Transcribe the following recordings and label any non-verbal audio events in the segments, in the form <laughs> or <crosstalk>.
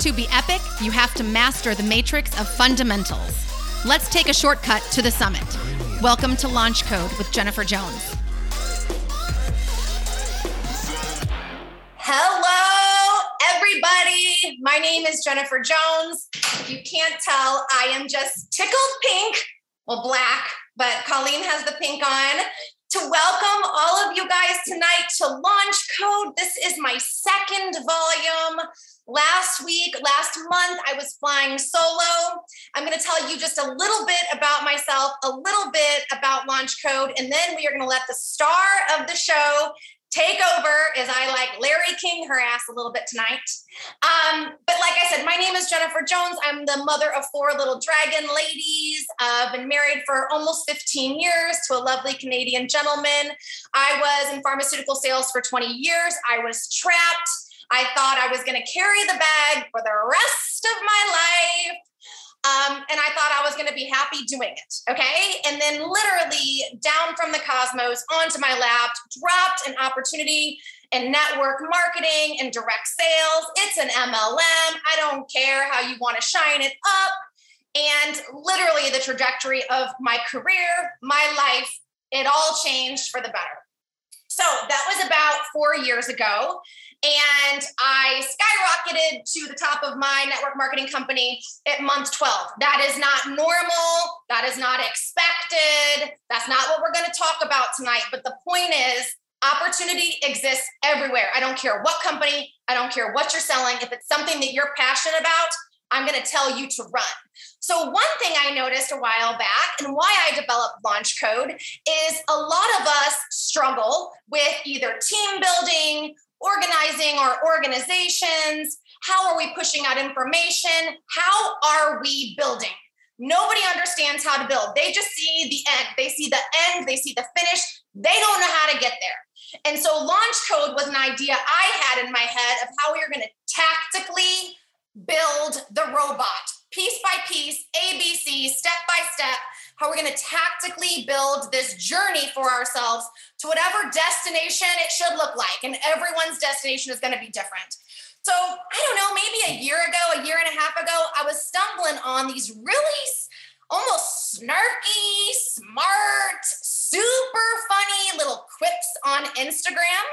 To be epic, you have to master the matrix of fundamentals. Let's take a shortcut to the summit. Welcome to Launch Code with Jennifer Jones. Hello, everybody. My name is Jennifer Jones. If you can't tell, I am just tickled pink, well, black, but Colleen has the pink on. To welcome all of you guys tonight to Launch Code. This is my second volume. Last week, last month, I was flying solo. I'm going to tell you just a little bit about myself, a little bit about Launch Code, and then we are going to let the star of the show take over as I like Larry King her ass a little bit tonight. Um, but like I said, my name is Jennifer Jones. I'm the mother of four little dragon ladies. Uh, I've been married for almost 15 years to a lovely Canadian gentleman. I was in pharmaceutical sales for 20 years. I was trapped. I thought I was going to carry the bag for the rest of my life. Um, and I thought I was going to be happy doing it. Okay. And then, literally, down from the cosmos onto my lap, dropped an opportunity in network marketing and direct sales. It's an MLM. I don't care how you want to shine it up. And literally, the trajectory of my career, my life, it all changed for the better. So that was about four years ago. And I skyrocketed to the top of my network marketing company at month 12. That is not normal. That is not expected. That's not what we're going to talk about tonight. But the point is, opportunity exists everywhere. I don't care what company, I don't care what you're selling. If it's something that you're passionate about, I'm going to tell you to run. So, one thing I noticed a while back and why I developed Launch Code is a lot of us struggle with either team building organizing our organizations? How are we pushing out information? How are we building? Nobody understands how to build. They just see the end. They see the end, they see the finish. They don't know how to get there. And so, launch code was an idea I had in my head of how we were going to tactically build the robot piece by piece, ABC, step by step, how we're going to tactically build this journey for ourselves to whatever destination it should look like. And everyone's destination is going to be different. So, I don't know, maybe a year ago, a year and a half ago, I was stumbling on these really almost snarky, smart, super funny little quips on Instagram.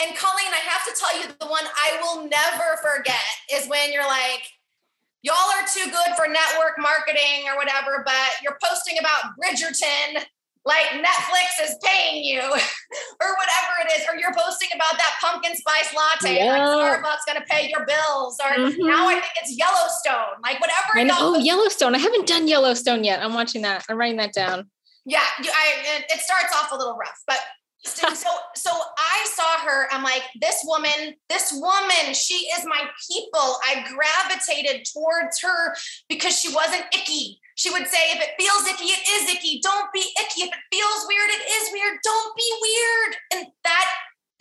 And Colleen, I have to tell you, the one I will never forget is when you're like, y'all are too good for network marketing or whatever, but you're posting about Bridgerton like Netflix is paying you <laughs> or whatever it is, or you're posting about that pumpkin spice latte, yeah. like Starbucks gonna pay your bills, or mm-hmm. now I think it's Yellowstone, like whatever. Know. Oh, Yellowstone. I haven't done Yellowstone yet. I'm watching that. I'm writing that down. Yeah, I, it starts off a little rough, but so so I saw her. I'm like, this woman, this woman, she is my people. I gravitated towards her because she wasn't icky. She would say, if it feels icky, it is icky. Don't be icky. If it feels weird, it is weird. Don't be weird. And that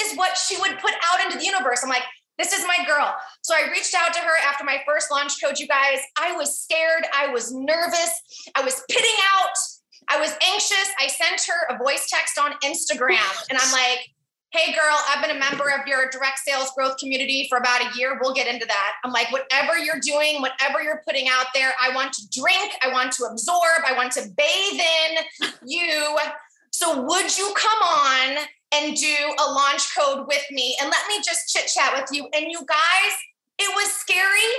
is what she would put out into the universe. I'm like, this is my girl. So I reached out to her after my first launch code, you guys. I was scared. I was nervous. I was pitting out I was anxious. I sent her a voice text on Instagram and I'm like, hey girl, I've been a member of your direct sales growth community for about a year. We'll get into that. I'm like, whatever you're doing, whatever you're putting out there, I want to drink, I want to absorb, I want to bathe in you. So would you come on and do a launch code with me and let me just chit chat with you? And you guys, it was scary,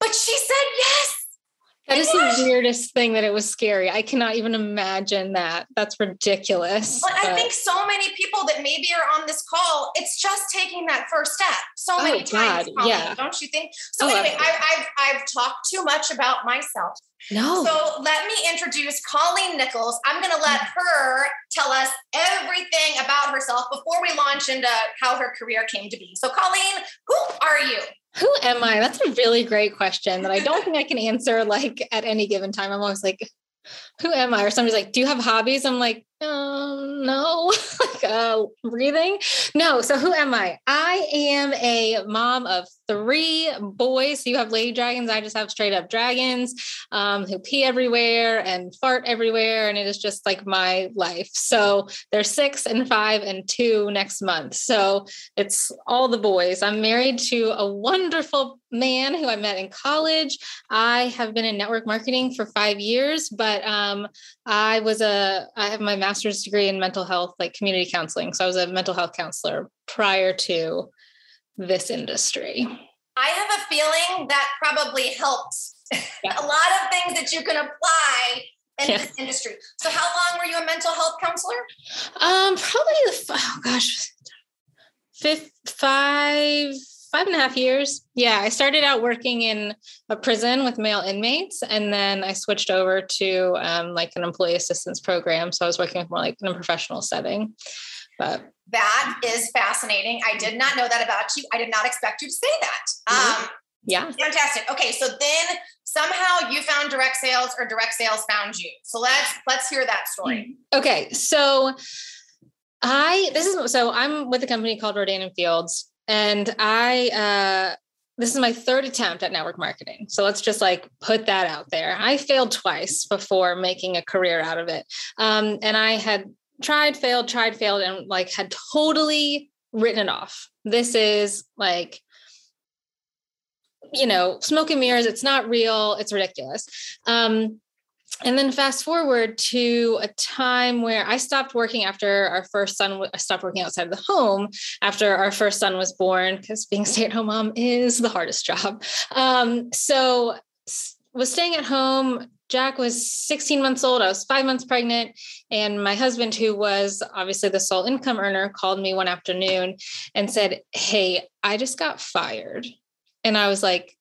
but she said yes. That is the weirdest thing that it was scary. I cannot even imagine that. That's ridiculous. But, but, I think so many people that maybe are on this call, it's just taking that first step. So oh, many times, Colleen, yeah. don't you think? So oh, anyway, I've, I've, I've talked too much about myself. No. So let me introduce Colleen Nichols. I'm going to let mm. her tell us everything about herself before we launch into how her career came to be. So, Colleen, who are you? Who am I? That's a really great question that I don't think I can answer like at any given time. I'm always like, who am I? Or somebody's like, do you have hobbies? I'm like, um, no, <laughs> like uh, breathing. No. So who am I? I am a mom of three boys. So you have lady dragons. I just have straight up dragons um, who pee everywhere and fart everywhere. And it is just like my life. So they're six and five and two next month. So it's all the boys. I'm married to a wonderful man who I met in college. I have been in network marketing for five years, but um, I was a I have my master's degree in mental health, like community counseling. So I was a mental health counselor prior to this industry. I have a feeling that probably helps <laughs> yeah. a lot of things that you can apply in yeah. this industry. So how long were you a mental health counselor? Um, probably the oh gosh, fifth, five, five and a half years. Yeah, I started out working in a prison with male inmates, and then I switched over to um, like an employee assistance program. So I was working with more like in a professional setting. But that is fascinating. I did not know that about you. I did not expect you to say that. Um, yeah. Fantastic. Okay, so then somehow you found direct sales or direct sales found you. So let's let's hear that story. Okay, so I this is so I'm with a company called Rodan and Fields, and I uh this is my third attempt at network marketing. So let's just like put that out there. I failed twice before making a career out of it. Um, and I had tried, failed, tried, failed, and like had totally written it off. This is like you know, smoke and mirrors. It's not real. It's ridiculous. Um, and then fast forward to a time where I stopped working after our first son. I stopped working outside of the home after our first son was born because being stay-at-home mom is the hardest job. Um, so was staying at home. Jack was 16 months old. I was five months pregnant. And my husband, who was obviously the sole income earner, called me one afternoon and said, Hey, I just got fired. And I was like,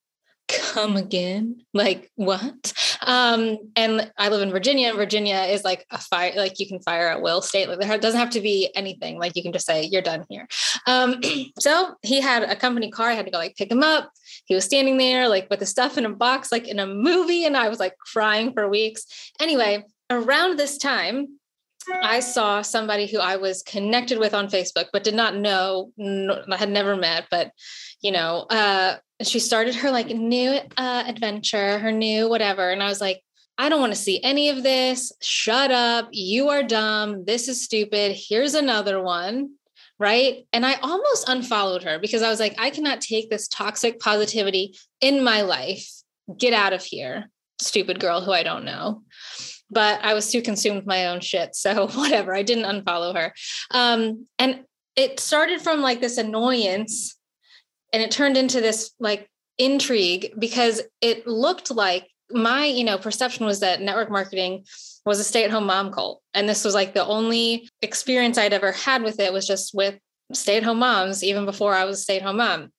come again? Like what? Um and i live in virginia and virginia is like a fire like you can fire at will state. Like there doesn't have to be anything. Like you can just say you're done here. Um <clears throat> so he had a company car. I had to go like pick him up. He was standing there like with the stuff in a box like in a movie and i was like crying for weeks. Anyway around this time I saw somebody who I was connected with on Facebook, but did not know, no, had never met, but you know, uh, she started her like new uh, adventure, her new whatever. And I was like, I don't want to see any of this. Shut up. You are dumb. This is stupid. Here's another one. Right. And I almost unfollowed her because I was like, I cannot take this toxic positivity in my life. Get out of here, stupid girl who I don't know. But I was too consumed with my own shit. So <laughs> whatever. I didn't unfollow her. Um, and it started from like this annoyance and it turned into this like intrigue because it looked like my you know perception was that network marketing was a stay-at-home mom cult. And this was like the only experience i'd ever had with it was just with stay-at-home moms even before i was a stay-at-home mom.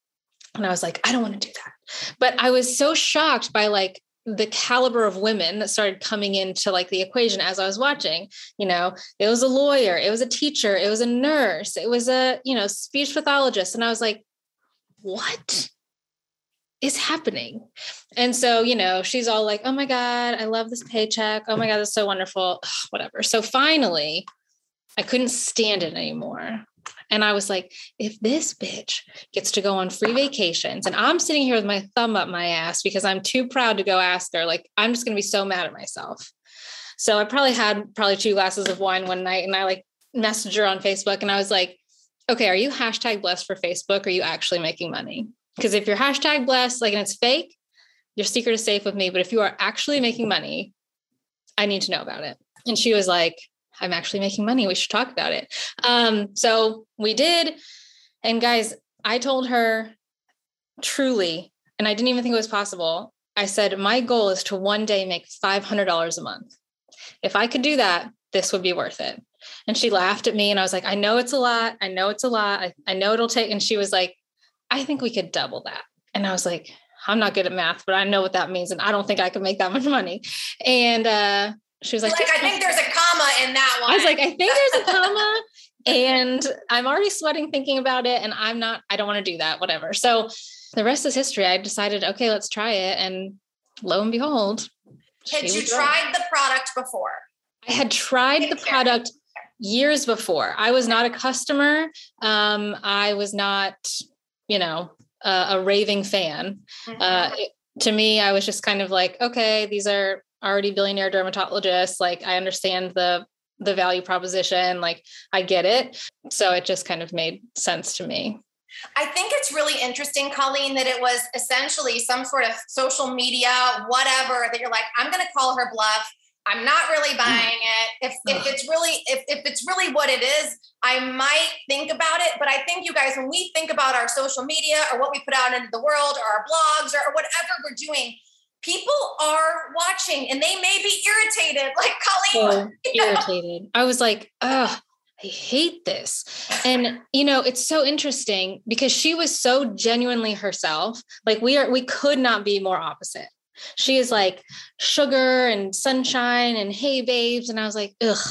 And i was like i don't want to do that. But i was so shocked by like the caliber of women that started coming into like the equation as I was watching, you know, it was a lawyer, it was a teacher, it was a nurse, it was a, you know, speech pathologist. And I was like, what is happening? And so, you know, she's all like, oh my God, I love this paycheck. Oh my God, that's so wonderful. Ugh, <sighs> whatever. So finally, I couldn't stand it anymore. And I was like, if this bitch gets to go on free vacations and I'm sitting here with my thumb up my ass because I'm too proud to go ask her, like, I'm just going to be so mad at myself. So I probably had probably two glasses of wine one night and I like messaged her on Facebook and I was like, okay, are you hashtag blessed for Facebook? Are you actually making money? Because if you're hashtag blessed, like, and it's fake, your secret is safe with me. But if you are actually making money, I need to know about it. And she was like, I'm actually making money. We should talk about it. Um, so we did. And guys, I told her truly, and I didn't even think it was possible. I said, my goal is to one day make $500 a month. If I could do that, this would be worth it. And she laughed at me and I was like, I know it's a lot. I know it's a lot. I, I know it'll take. And she was like, I think we could double that. And I was like, I'm not good at math, but I know what that means. And I don't think I could make that <laughs> much money. And uh, she was like, like I think there's a comma in that one. I was like, I think there's a <laughs> comma. and I'm already sweating thinking about it. And I'm not, I don't want to do that, whatever. So the rest is history. I decided, okay, let's try it. And lo and behold. Had you tried the product before? I had tried the product years before. I was not a customer. Um, I was not, you know, a, a raving fan. Mm-hmm. Uh, it, to me, I was just kind of like, okay, these are already billionaire dermatologists. Like, I understand the the value proposition. Like, I get it. So it just kind of made sense to me. I think it's really interesting, Colleen, that it was essentially some sort of social media, whatever, that you're like, I'm going to call her bluff. I'm not really mm. buying it. If, if it's really if, if it's really what it is, I might think about it. But I think you guys, when we think about our social media or what we put out into the world or our blogs or whatever we're doing, people are watching and they may be irritated. <laughs> Like Colleen, so irritated. I was like, oh, I hate this. And you know, it's so interesting because she was so genuinely herself. Like we are, we could not be more opposite. She is like sugar and sunshine and hey babes. And I was like, ugh,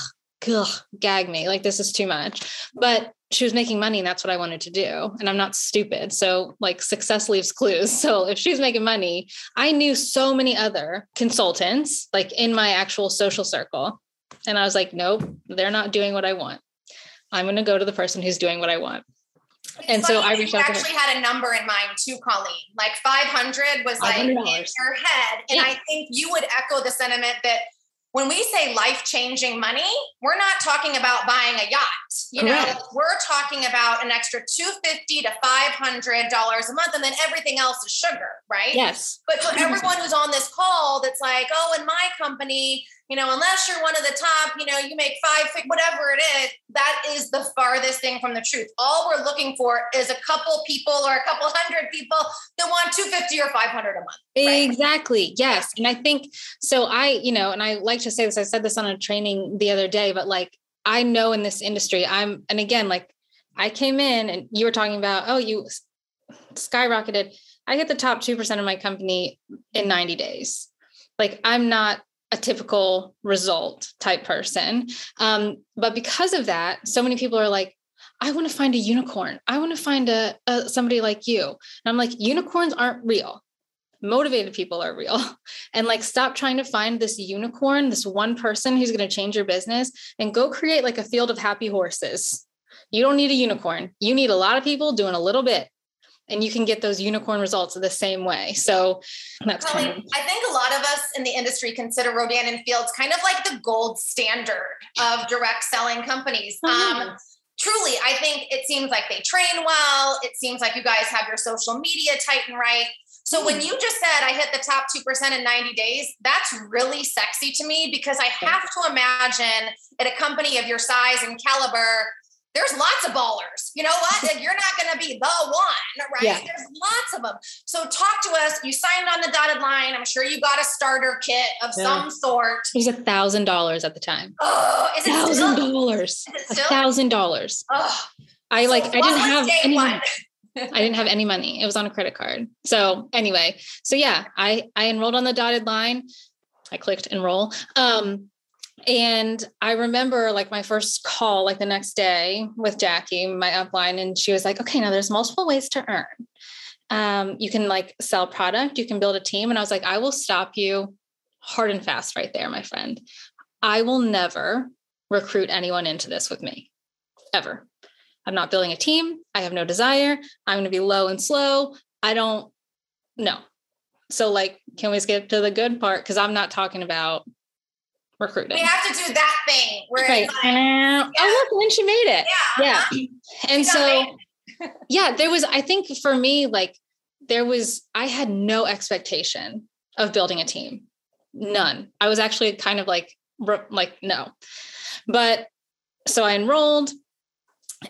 ugh, gag me. Like this is too much. But she was making money and that's what I wanted to do. And I'm not stupid. So like success leaves clues. <laughs> So if she's making money, I knew so many other consultants like in my actual social circle. And I was like, nope, they're not doing what I want. I'm going to go to the person who's doing what I want. And so I reached out. Actually, had a number in mind too, Colleen. Like 500 was like in your head, and yeah. I think you would echo the sentiment that when we say life changing money, we're not talking about buying a yacht. You Correct. know, we're talking about an extra 250 to $500 a month and then everything else is sugar, right? Yes. But for everyone who's on this call that's like, "Oh, in my company, you know, unless you're one of the top, you know, you make five, whatever it is, that is the farthest thing from the truth. All we're looking for is a couple people or a couple hundred people that want 250 or 500 a month. Right? Exactly. Yes. And I think so. I, you know, and I like to say this, I said this on a training the other day, but like, I know in this industry, I'm, and again, like I came in and you were talking about, oh, you skyrocketed. I get the top 2% of my company in 90 days. Like I'm not a typical result type person. Um, but because of that, so many people are like, I want to find a unicorn. I want to find a, a somebody like you. And I'm like, unicorns aren't real. Motivated people are real. <laughs> And like, stop trying to find this unicorn, this one person who's going to change your business and go create like a field of happy horses. You don't need a unicorn. You need a lot of people doing a little bit and you can get those unicorn results the same way. So that's kind of- I think a lot of us in the industry consider Rodan and Fields kind of like the gold standard of direct selling companies. Mm-hmm. Um, truly, I think it seems like they train well. It seems like you guys have your social media tight and right. So when mm-hmm. you just said I hit the top 2% in 90 days, that's really sexy to me because I have to imagine at a company of your size and caliber, there's lots of ballers. You know what? Like you're not going to be the one, right? Yeah. There's lots of them. So talk to us. You signed on the dotted line. I'm sure you got a starter kit of yeah. some sort. It was a thousand dollars at the time. Oh, is it thousand dollars? A thousand dollars. I like. I didn't have any. <laughs> I didn't have any money. It was on a credit card. So anyway, so yeah, I I enrolled on the dotted line. I clicked enroll. Um, and I remember like my first call, like the next day with Jackie, my upline, and she was like, okay, now there's multiple ways to earn. Um, you can like sell product, you can build a team. And I was like, I will stop you hard and fast right there, my friend. I will never recruit anyone into this with me ever. I'm not building a team. I have no desire. I'm going to be low and slow. I don't know. So, like, can we skip to the good part? Because I'm not talking about recruiting. We have to do that thing where right. Like, yeah. oh look, and she made it. Yeah. Yeah. Uh-huh. And so <laughs> yeah, there was, I think for me, like there was, I had no expectation of building a team. None. I was actually kind of like, like, no. But so I enrolled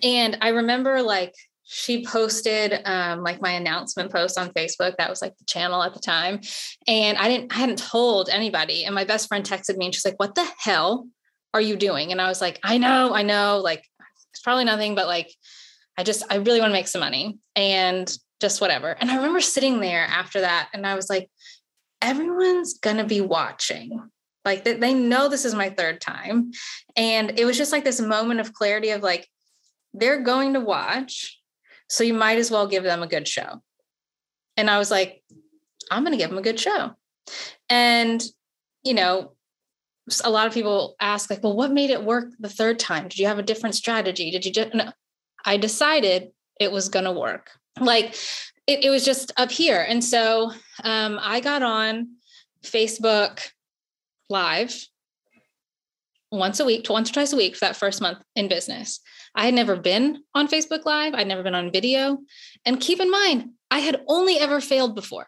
and I remember like she posted um, like my announcement post on Facebook. That was like the channel at the time. And I didn't, I hadn't told anybody. And my best friend texted me and she's like, What the hell are you doing? And I was like, I know, I know, like it's probably nothing, but like I just, I really want to make some money and just whatever. And I remember sitting there after that and I was like, everyone's gonna be watching. Like they, they know this is my third time. And it was just like this moment of clarity of like, they're going to watch so you might as well give them a good show. And I was like, I'm going to give them a good show. And, you know, a lot of people ask, like, well, what made it work the third time? Did you have a different strategy? Did you just, no. I decided it was going to work. Like, it, it, was just up here. And so um, I got on Facebook Live once a week, once or twice a week for that first month in business. I had never been on Facebook Live, I'd never been on video. And keep in mind, I had only ever failed before,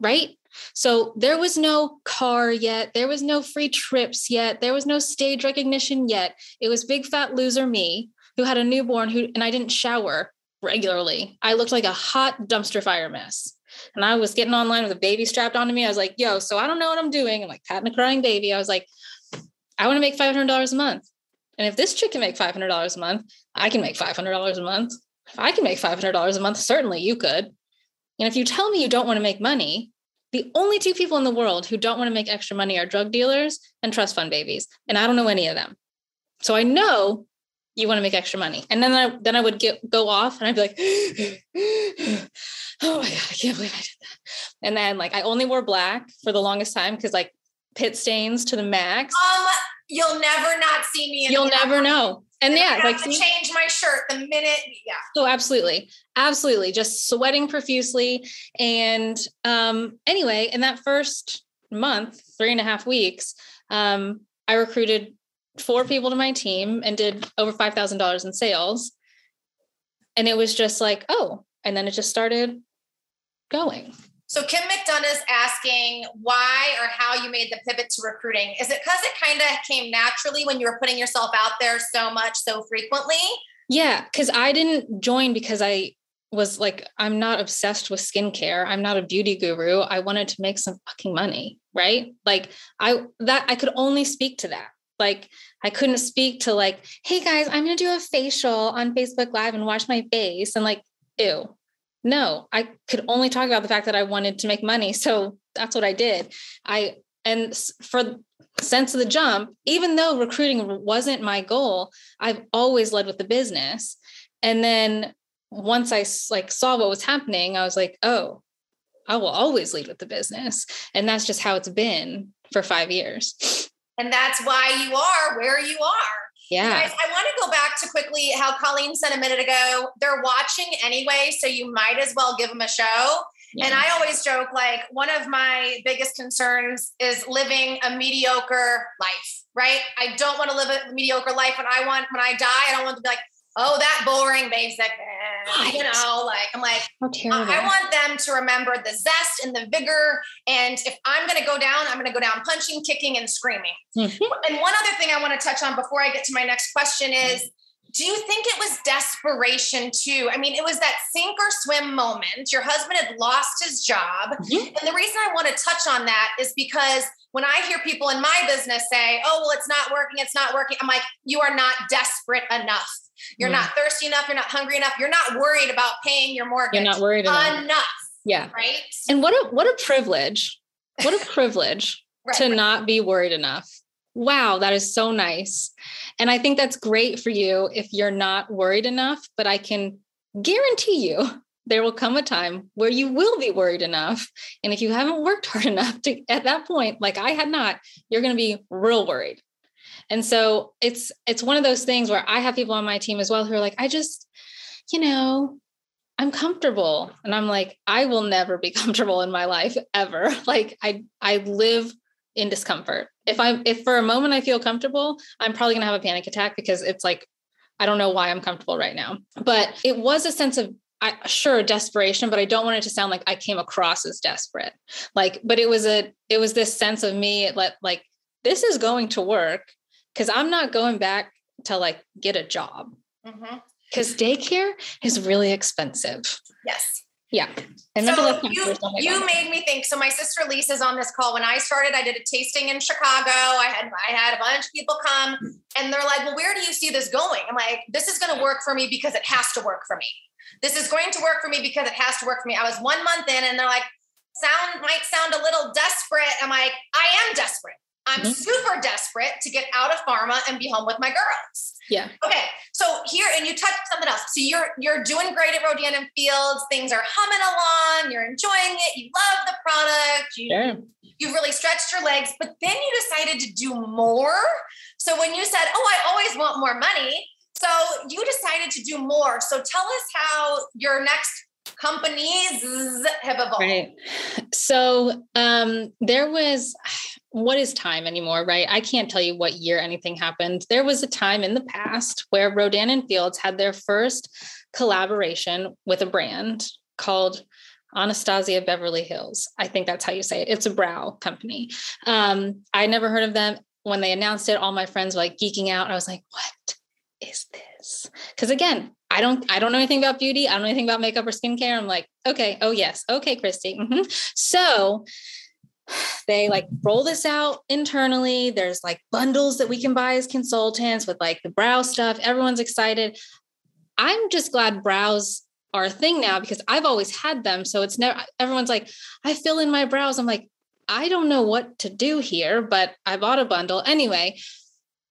right? So there was no car yet. There was no free trips yet. There was no stage recognition yet. It was big fat loser me who had a newborn who and I didn't shower regularly. I looked like a hot dumpster fire mess. And I was getting online with a baby strapped onto me. I was like, yo, so I don't know what I'm doing. I'm like patting a crying baby. I was like, I want to make $500 a month. And if this chick can make $500 a month, I can make $500 a month. If I can make $500 a month, certainly you could. And if you tell me you don't want to make money, the only two people in the world who don't want to make extra money are drug dealers and trust fund babies. And I don't know any of them. So I know you want to make extra money. And then I then I would get go off and I'd be like, <gasps> oh my God, I can't believe I did that. And then like I only wore black for the longest time because like pit stains to the max. Um, you'll never not see me. You'll never know. And I yeah, like to change my shirt the minute. Yeah. so absolutely, absolutely, just sweating profusely. And um, anyway, in that first month, three and a half weeks, um, I recruited four people to my team and did over five thousand dollars in sales. And it was just like, oh, and then it just started going. So Kim McDonough is asking why or how you made the pivot to recruiting. Is it because it kind of came naturally when you were putting yourself out there so much, so frequently? Yeah, because I didn't join because I was like, I'm not obsessed with skincare. I'm not a beauty guru. I wanted to make some fucking money, right? Like I that I could only speak to that. Like I couldn't speak to like, hey guys, I'm gonna do a facial on Facebook Live and wash my face and like, ew. No, I could only talk about the fact that I wanted to make money. So that's what I did. I and for since the jump, even though recruiting wasn't my goal, I've always led with the business. And then once i like saw what was happening, I was like, oh, I will always lead with the business. And that's just how it's been for five years. And that's why you are where you are. Yeah. Guys, I want to go back to quickly how Colleen said a minute ago. They're watching anyway, so you might as well give them a show. And I always joke like one of my biggest concerns is living a mediocre life, right? I don't want to live a mediocre life. When I want, when I die, I don't want to be like, oh, that boring basic, eh, you know, like I'm like, I. I want them to remember the zest and the vigor. And if I'm going to go down, I'm going to go down punching, kicking, and screaming. Mhm. And one other thing I want to touch on before I get to my next question is do you think it was desperation too? I mean, it was that sink or swim moment. Your husband had lost his job. Mhm. And the reason I want to touch on that is because when I hear people in my business say, oh, well, it's not working, it's not working, I'm like, you are not desperate enough. You're Mm. not thirsty enough. You're not hungry enough. You're not worried about paying your mortgage. You're not worried enough. enough, yeah. right? And what a what a privilege. What a privilege <laughs> Right. to not be worried enough. Wow, that is so nice. And I think that's great for you if you're not worried enough, but I can guarantee you <laughs> there will come a time where you will be worried enough. And if you haven't worked <laughs> hard enough to at that point, like I had not, you're going to be real worried. And so it's it's one of those things where I have people on my team as well who are like, I just, you know, I'm comfortable. And I'm like, I will never be <laughs> comfortable in my life ever. <laughs> Like I I live in discomfort. If I if for a moment I feel comfortable, I'm probably going to have a panic attack because it's like I don't know why I'm comfortable right now. But it was a sense of I, sure desperation, but I don't want it to sound like I came across as desperate. Like, but it was a it was this sense of me let like this is going to work because I'm not going back to like get a job mm-hmm. because daycare is really expensive. Yes. Yeah. And so you, you made me think. So my sister Lisa's on this call. When I started, I did a tasting in Chicago. I had I had a bunch of people come, and they're like, "Well, where do you see this going?" I'm like, "This is going to work for me because it has to work for me. This is going to work for me because it has to work for me." I was one month in, and they're like, "Sound might sound a little desperate." I'm like, "I am desperate. I'm Mhm. super desperate to get out of pharma and be home with my girls." yeah. Okay, so here, and you touched something else. So you're you're doing great at Rodan and Fields. Things are humming along. You're enjoying it. You love the product. You Sure. you've really stretched your legs, but then you decided to do more. So when you said, "Oh, I always want more money," so you decided to do more. So tell us how your next companies have evolved. Right. So um there was what is time anymore, right? I can't tell you what year anything happened. There was a time in the past where Rodan and Fields had their first collaboration with a brand called Anastasia Beverly Hills. I think that's how you say it. It's a brow company. Um, I never heard of them. When they announced it, all my friends were like geeking out. I was like, what is this? Because again, I don't I don't know anything about beauty. I don't know anything about makeup or skincare. I'm like, okay, oh yes, okay, Christy. Mm-hmm. So they like roll this out internally. There's like bundles that we can buy as consultants with like the brow stuff. Everyone's excited. I'm just glad brows are a thing now because I've always had them. So it's never, everyone's like, I fill in my brows. I'm like, I don't know what to do here, but I bought a bundle. Anyway,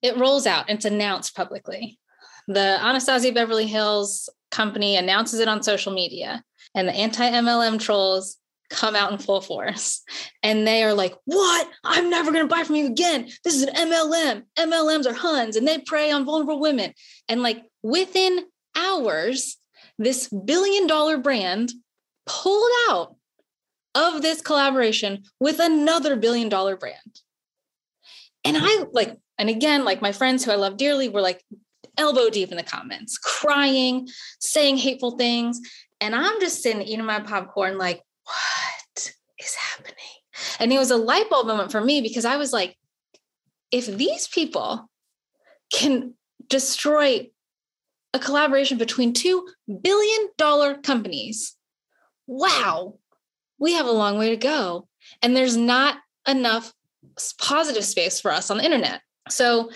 it rolls out. It's announced publicly. The Anastasia Beverly Hills company announces it on social media, and the anti MLM trolls come out in full force. And they are like, What? I'm never going to buy from you again. This is an MLM. MLMs are Huns and they prey on vulnerable women. And like within hours, this billion dollar brand pulled out of this collaboration with another billion dollar brand. And I like, and again, like my friends who I love dearly were like elbow deep in the comments, crying, saying hateful things. And I'm just sitting eating my popcorn, like, what is happening? And it was a light bulb moment for me because I was like, if these people can destroy a collaboration between two billion dollar companies, wow, we have a long way to go. And there's not enough positive space for us on the internet. So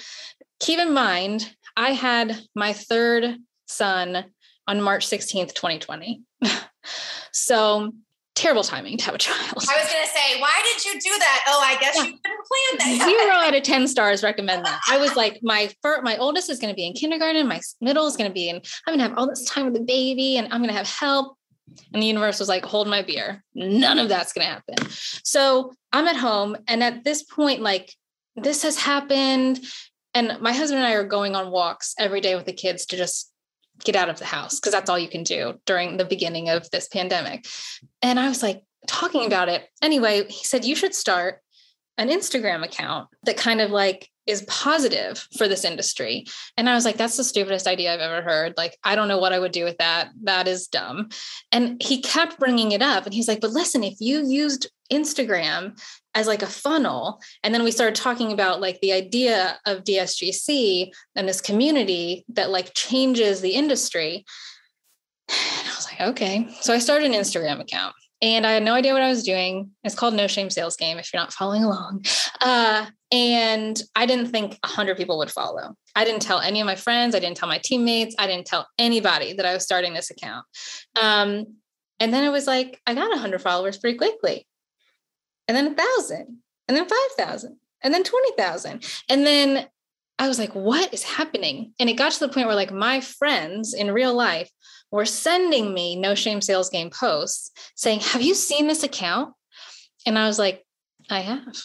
keep in mind, I had my third son on March 16th, 2020. <laughs> so terrible timing to have a child. I was going to say, why did you do that? Oh, I guess yeah. you couldn't plan that. Zero <laughs> out of 10 stars recommend that. I was like, my first, my oldest is going to be in kindergarten. My middle is going to be in, I'm going to have all this time with the baby and I'm going to have help. And the universe was like, hold my beer. None of that's going to happen. So I'm at home. And at this point, like, this has happened. And my husband and I are going on walks every day with the kids to just get out of the house because that's all you can do during the beginning of this pandemic. And I was like talking about it. Anyway, he said, You should start an Instagram account that kind of like is positive for this industry. And I was like, that's the stupidest idea I've ever heard. Like, I don't know what I would do with that. That is dumb. And he kept bringing it up. And he's like, but listen, if you used Instagram as like a funnel, and then we started talking about like the idea of DSGC and this community that like changes the industry. And I was like, okay. So I started an Instagram account and I had no idea what I was doing. It's called No Shame Sales Game if you're not following along. Uh, and I didn't think 100 people would follow. I didn't tell any of my friends. I didn't tell my teammates. I didn't tell anybody that I was starting this account. Um, and then it was like, I got 100 followers pretty quickly. And then a thousand, and then 5,000, and then 20,000. And then I was like, what is happening? And it got to the point where, like, my friends in real life were sending me no shame sales game posts saying, Have you seen this account? And I was like, I have.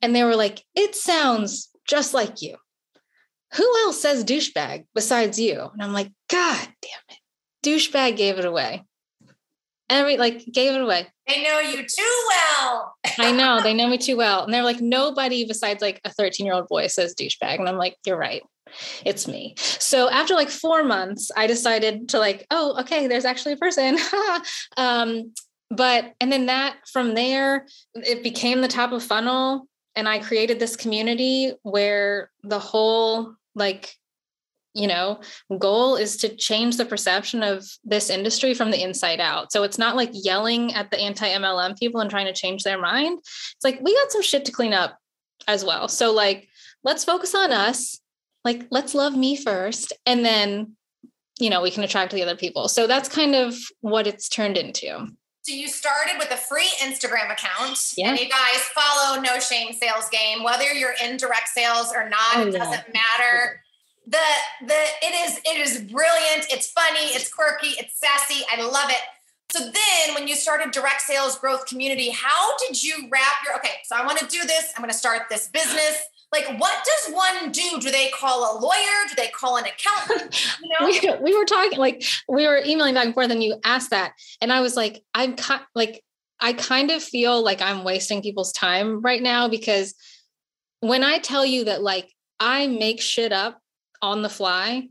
And they were like, It sounds just like you. Who else says douchebag besides you? And I'm like, God damn it. Douchebag gave it away. Every like gave it away. They know you too well. I know they know me too <laughs> well. And they're like, nobody besides like a 13 year old boy says douchebag. And I'm like, you're right it's me. So after like four months, I decided to like, oh, okay, there's actually a person. <laughs> um, but and then that from there, it became the top of funnel. And I created this community where the whole like you know goal is to change the perception of this industry from the inside out so it's not like yelling at the anti mlm people and trying to change their mind it's like we got some shit to clean up as well so like let's focus on us like let's love me first and then you know we can attract the other people so that's kind of what it's turned into so you started with a free Instagram account, yeah. and you guys follow No Shame Sales Game. Whether you're in direct sales or not, oh, it doesn't yeah. matter. The the it is it is brilliant. It's funny. It's quirky. It's sassy. I love it. So then, when you started direct sales growth community, how did you wrap your okay? So I want to do this. I'm going to start this business like what does one do do they call a lawyer do they call an accountant <laughs> you know? we, we were talking like we were emailing back and forth and you asked that and i was like i'm like I kind of feel like I'm wasting people's time right now because when I tell you that like I make shit up on the fly,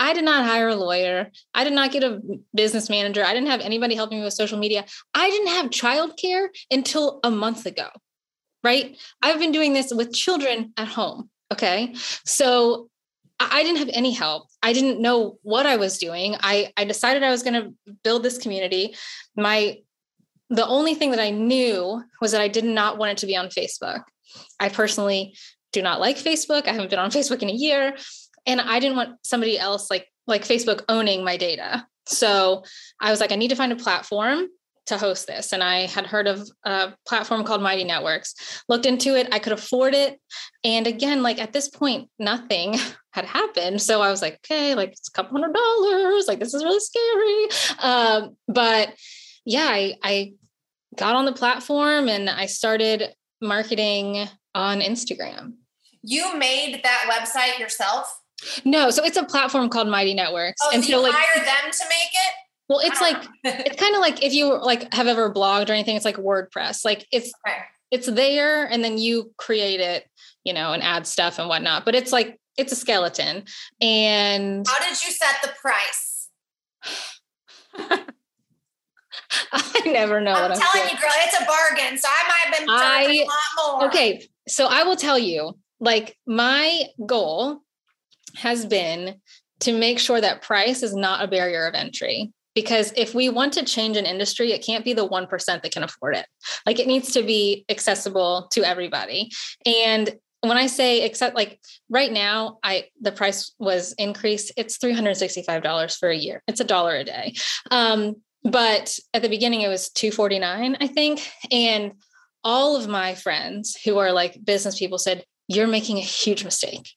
I did not hire a lawyer. I did not get a business manager. I didn't have anybody helping me with social media. I didn't have childcare until a month ago, right? I've been doing this with children at home. Okay. So I didn't have any help. I didn't know what I was doing. I, I decided I was going to build this community. My the only thing that I knew was that I did not want it to be on Facebook. I personally do not like Facebook. I haven't been on Facebook in a year and I didn't want somebody else like like Facebook owning my data. So I was like I need to find a platform to host this and I had heard of a platform called Mighty Networks. Looked into it, I could afford it and again like at this point nothing <laughs> had happened. So I was like okay, like it's a couple hundred dollars, like this is really scary. Um, but yeah, I, I got on the platform and I started marketing on Instagram. You made that website yourself? No, so it's a platform called Mighty Networks. Oh, and so, so like, hire them to make it? Well, it's like <laughs> ah. it's kind of like if you like have ever blogged or anything, it's like WordPress. Like it's okay. it's there and then you create it, you know, and add stuff and whatnot. But it's like it's a skeleton. And how did you set the price? <laughs> I never know. I'm telling I'm you, girl, it's a bargain. So I might have been I, a lot more. Okay, so I will tell you, like my goal has been to make sure that price is not a barrier of entry. Because if we want to change an industry, it can't be the 1% that can afford it. Like it needs to be accessible to everybody. And when I say except like right now, I the price was increased. It's $365 for a year. It's a dollar a day. Um, but at the beginning it was 249 i think and all of my friends who are like business people said you're making a huge mistake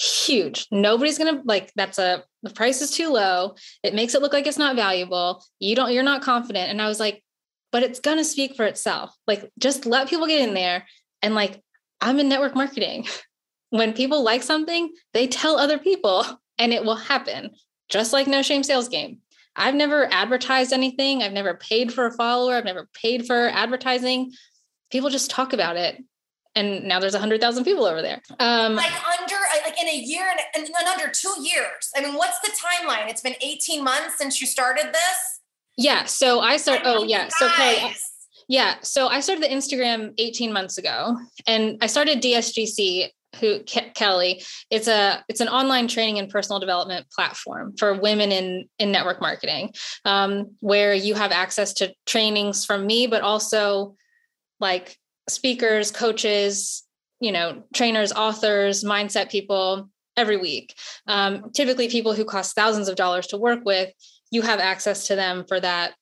huge nobody's gonna like that's a the price is too low it makes it look like it's not valuable you don't you're not confident and i was like but it's gonna speak for itself like just let people get in there and like i'm in network marketing <laughs> when people like something they tell other people <laughs> and it will happen just like no shame sales game I've never advertised anything. I've never paid for a follower. I've never paid for advertising. People just talk about it. And now there's a hundred thousand people over there. Um, like under, like in a year and, and under two years. I mean, what's the timeline? It's been 18 months since you started this. Yeah. So I started, oh yeah. So okay. Yeah. So I started the Instagram 18 months ago and I started DSGC who Ke- Kelly. It's a it's an online training and personal development platform for women in in network marketing, um, where you have access to trainings from me, but also like speakers, coaches, you know, trainers, authors, mindset people every week. Um, typically, people who cost thousands of dollars to work with, you have access to them for that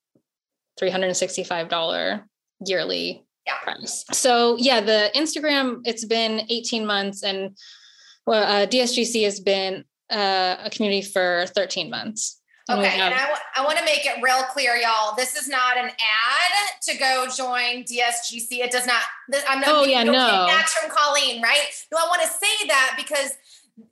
three hundred and sixty five dollar yearly yeah. price. So yeah, the Instagram, it's been 18 months and well, uh, DSGC has been uh, a community for 13 months. And okay, have- and I, w- I want to make it real clear, y'all. This is not an ad to go join DSGC. It does not. This, I'm not. Oh yeah, no. That's from Colleen, right? No, I want to say that because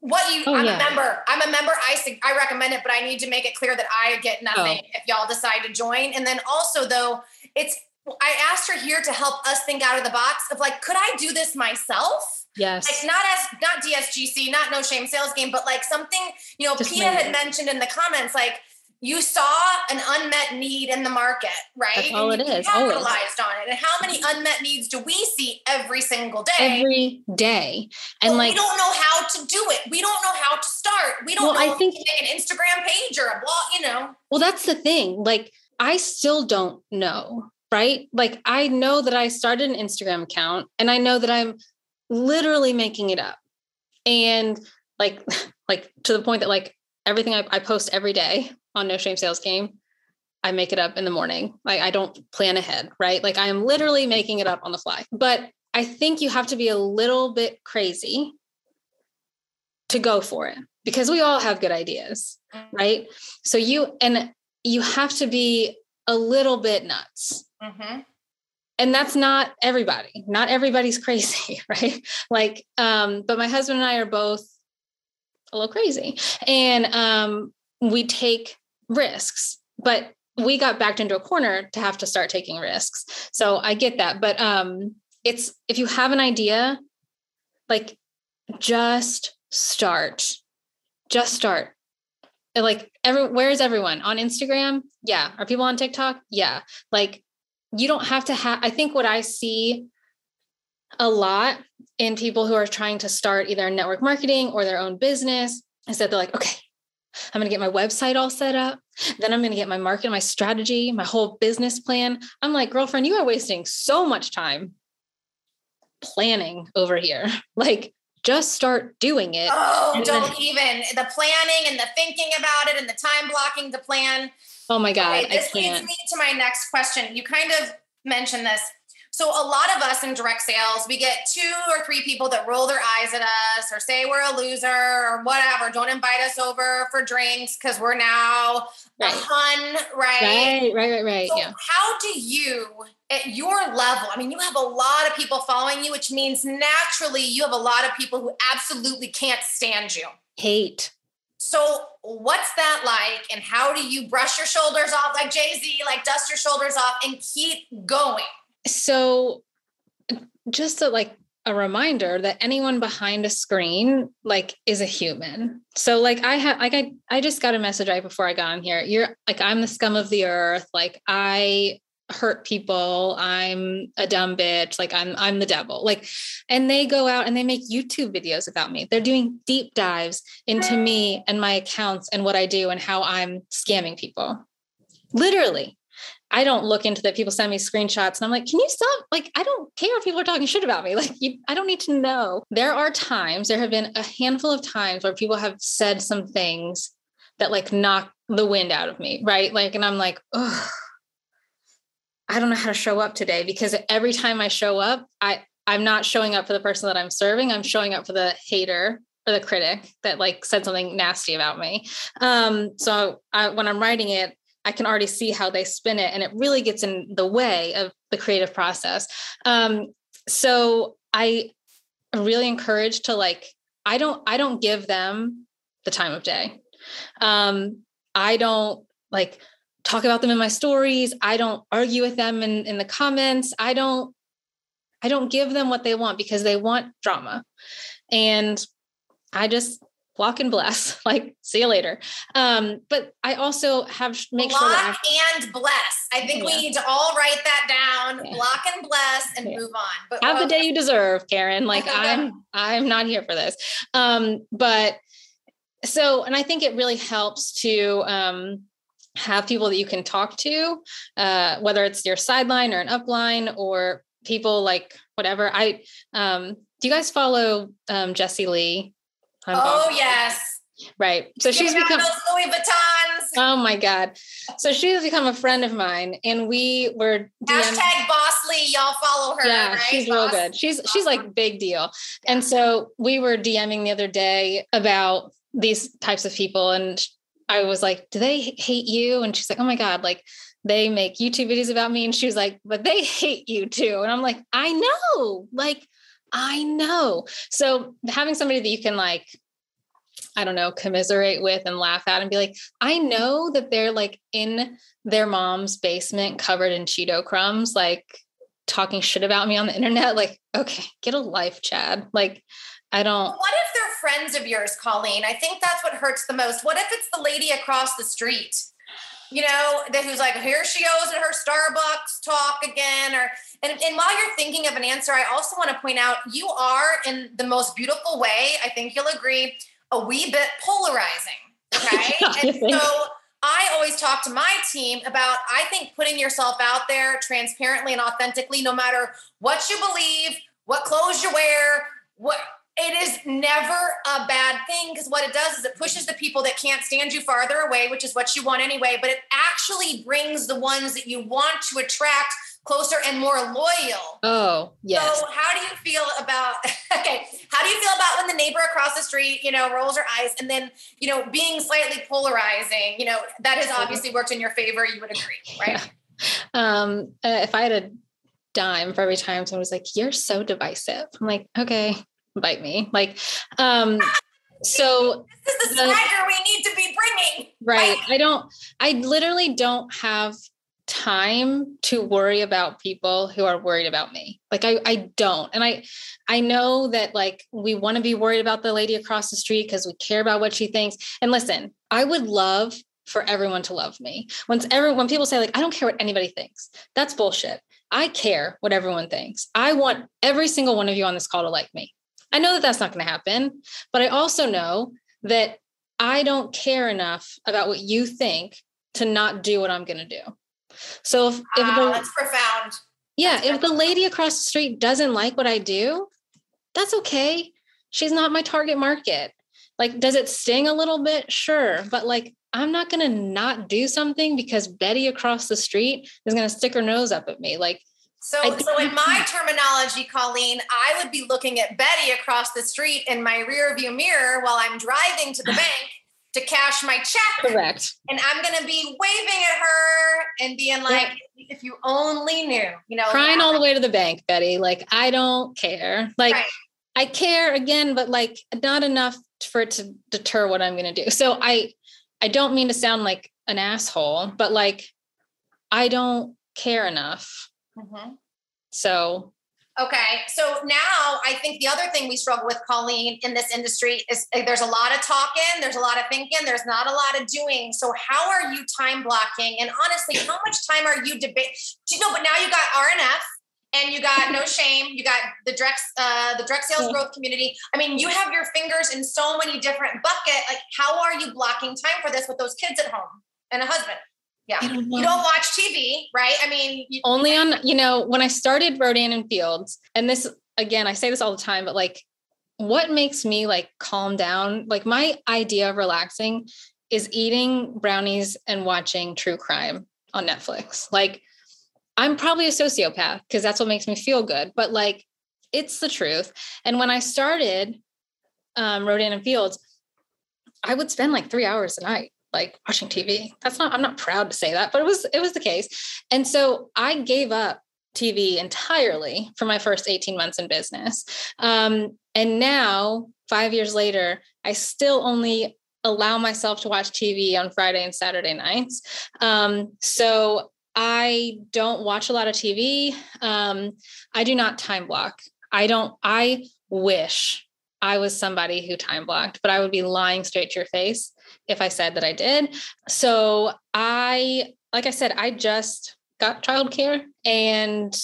what you. Oh, I'm yeah. a member. I'm a member. I I recommend it, but I need to make it clear that I get oh. nothing oh. if y'all decide to join. And then also though, it's I asked her here to help us think out of the box of like, could I do this myself? Yes. Like not as not DSGC, not no shame sales game, but like something, you know, Just Pia had mentioned in the comments, like you saw an unmet need in the market, right? That's all and oh, it is. Capitalized always. on it. And how many unmet needs do we see every single day? Every day. And well, like we don't know how to do it. We don't know how to start. We don't well, know I think an Instagram page or a blog, you know. Well, that's the thing. Like I still don't know right? Like I know that I started an Instagram account and I know that I'm literally making it up. And like <laughs> like to the point that like everything I, I post every day on No Shame Sales Game, I make it up in the morning. Like I don't plan ahead, right? Like I am literally making it up on the fly. But I think you have to be a little bit crazy to go for it because we all have good ideas, right? So you and you have to be a little bit nuts Mm-hmm. And that's not everybody. Not everybody's <laughs> crazy, right? Like, um, but my husband and I are both a little crazy, and um, we take risks. But we got backed into a corner to have to start taking risks. So I get that. But um, it's if you have an idea, like just start. Just start. And like every where is everyone? On Instagram? Yeah. Are people on TikTok? Yeah. Like you don't have to have I think what I see a lot in people who are trying to start either network marketing or their own business is that they're like, okay, I'm going to get my website all set up. Then I'm going to get my market, my strategy, my whole business plan. I'm like, girlfriend, you are wasting so much time planning over here. <laughs> Like, just start doing it. Oh, don't then, even the planning and the thinking about it and the time blocking to plan. Oh my God. Okay, this leads me to my next question. You kind of mentioned this. So a lot of us in direct sales, we get two or three people that roll their eyes at us or say we're a loser or whatever. Don't invite us over for drinks because we're now right. a hun, right? Right, right, right, right. So yeah. how do you, at your level, I mean, you have a lot of people following you, which means naturally you have a lot of people who absolutely can't stand you. Hate. So, what's that like, and how do you brush your shoulders off like Jay Z, like dust your shoulders off and keep going? So just like a reminder that anyone behind a screen like is a human. So like i had like i i just got a message right before i got on here. You're like i'm the scum of the earth. Like i hurt people. I'm a dumb bitch. Like i'm i'm the devil. Like and they go out and they make youtube videos about me. They're doing deep dives into me and my accounts and what i do and how i'm scamming people. Literally I don't look into that. People send me screenshots and I'm like, can you stop? Like, I don't care if people are talking shit about me. <laughs> Like, you, I don't need to know. There are times, there have been a handful of times where people have said some things that like knock the wind out of me. Right. Like, and I'm like, oh, I don't know how to show up today because every time I show up, I, I'm not showing up for the person that I'm serving. I'm showing up for the hater or the critic that like said something nasty about me. Um, so I, when I'm writing it, I can already see how they spin it, and it really gets in the way of the creative process. Um, so I really encourage to like I don't I don't give them the time of day. Um, I don't like talk about them in my stories. I don't argue with them in, in the comments. I don't I don't give them what they want because they want drama. And I just block and bless <laughs> like see you later. Um but i also have make block sure that and bless. I think yeah. we need to all write that down. Yeah. block and bless and yeah. move on. But have the day you deserve karen. <laughs> Like i'm i'm not here for this. Um but so and i think it really helps to um have people that you can talk to uh whether it's your sideline or an upline or people like whatever. I um do you guys follow um jesse lee oh yes. Right. So she's become Louis Vuittons. Oh my God. So she's become a friend of mine and we were DM- hashtag bossly. Y'all follow her. Yeah, right? she's Boss. real good. She's she's like big deal. And so we were DMing the other day about these types of people. And I was like, do they hate you? And she's like, oh my God, like they make YouTube videos about me. And she was like, but they hate you too. And I'm like, I know. Like I know. So having somebody that you can like, I don't know, commiserate with and laugh at and be like, I know that they're like in their mom's basement covered in Cheeto crumbs, like talking shit about me on the internet. Like, okay, get a life, Chad. Like, I don't. What if they're friends of yours, Colleen? I think that's what hurts the most. What if it's the lady across the street? you know, that who's like, here she goes at her Starbucks talk again. Or and, and while you're thinking of an answer, I also want to point out you are in the most beautiful way, I think you'll agree, a wee bit polarizing. Okay. <laughs> and so I always talk to my team about I think putting yourself out there transparently and authentically, no matter what you believe, what clothes you wear, what it is never a bad thing because what it does is it pushes the people that can't stand you farther away, which is what you want anyway, but it actually brings the ones that you want to attract closer and more loyal. Oh, yes. So how do you feel about <laughs> okay, how do you feel about when the neighbor across the street, you know, rolls her eyes and then, you know, being slightly polarizing, you know, that has obviously worked in your favor, you would agree, <laughs> right? Yeah. Um uh, if I had a dime for every time someone was like, "You're so divisive." I'm like, "Okay, bite me. Like, um, <laughs> so this is the, the swagger we need to be bringing. right. I don't, I literally don't have time to worry about people who are worried about me. Like I, I don't. And I, I know that like we want to be worried about the lady across the street because we care about what she thinks. And listen, I would love for everyone to love me. Once everyone, when people say like, I don't care what anybody thinks, that's bullshit. I care what everyone thinks. I want every single one of you on this call to like me. I know that that's not going to happen, but I also know that I don't care enough about what you think to not do what I'm going to do. So if, if ah, the, that's profound. Yeah, that's if profound. the lady across the street doesn't like what I do, that's okay. She's not my target market. Like, does it sting a little bit? Sure. But like, I'm not going to not do something because Betty across the street is going to stick her nose up at me. Like, so, so in my terminology, Colleen, I would be looking at Betty across the street in my rear view mirror while I'm driving to the <sighs> bank to cash my check. Correct. And I'm going to be waving at her and being like, yeah. if you only knew, you know, crying all the way to the bank, Betty. Like, I don't care. Like, right. I care again, but like not enough for it to deter what I'm going to do. So I, I don't mean to sound like an asshole, but like, I don't care enough. Mm-hmm. So Okay. So now I think the other thing we struggle with, Colleen, in this industry is eh, there's a lot of talking, there's a lot of thinking, there's not a lot of doing. So how are you time blocking? And honestly, how much time are you debate? You know, but now you got RNF and you got no shame. You got the Drex, uh, the Drex sales growth community. I mean, you have your fingers in so many different bucket. Like, how are you blocking time for this with those kids at home and a husband? Yeah. Don't you don't watch TV, right? I mean, you- only on, you know, when I started Rodan and Fields, and this again, I say this all the time, but like what makes me like calm down, like my idea of relaxing is eating brownies and watching true crime on Netflix. Like I'm probably a sociopath because that's what makes me feel good, but like it's the truth. And when I started um, Rodan and Fields, I would spend like three hours a night like watching TV. That's not, I'm not proud to say that, but it was, it was the case. And so I gave up TV entirely for my first 18 months in business. Um, and now, five years later, I still only allow myself to watch TV on Friday and Saturday nights. Um, so I don't watch a lot of TV. Um, I do not time block. I don't, I wish I was somebody who time blocked, but I would be lying straight to your face if I said that I did. So I, like I said, I just got childcare and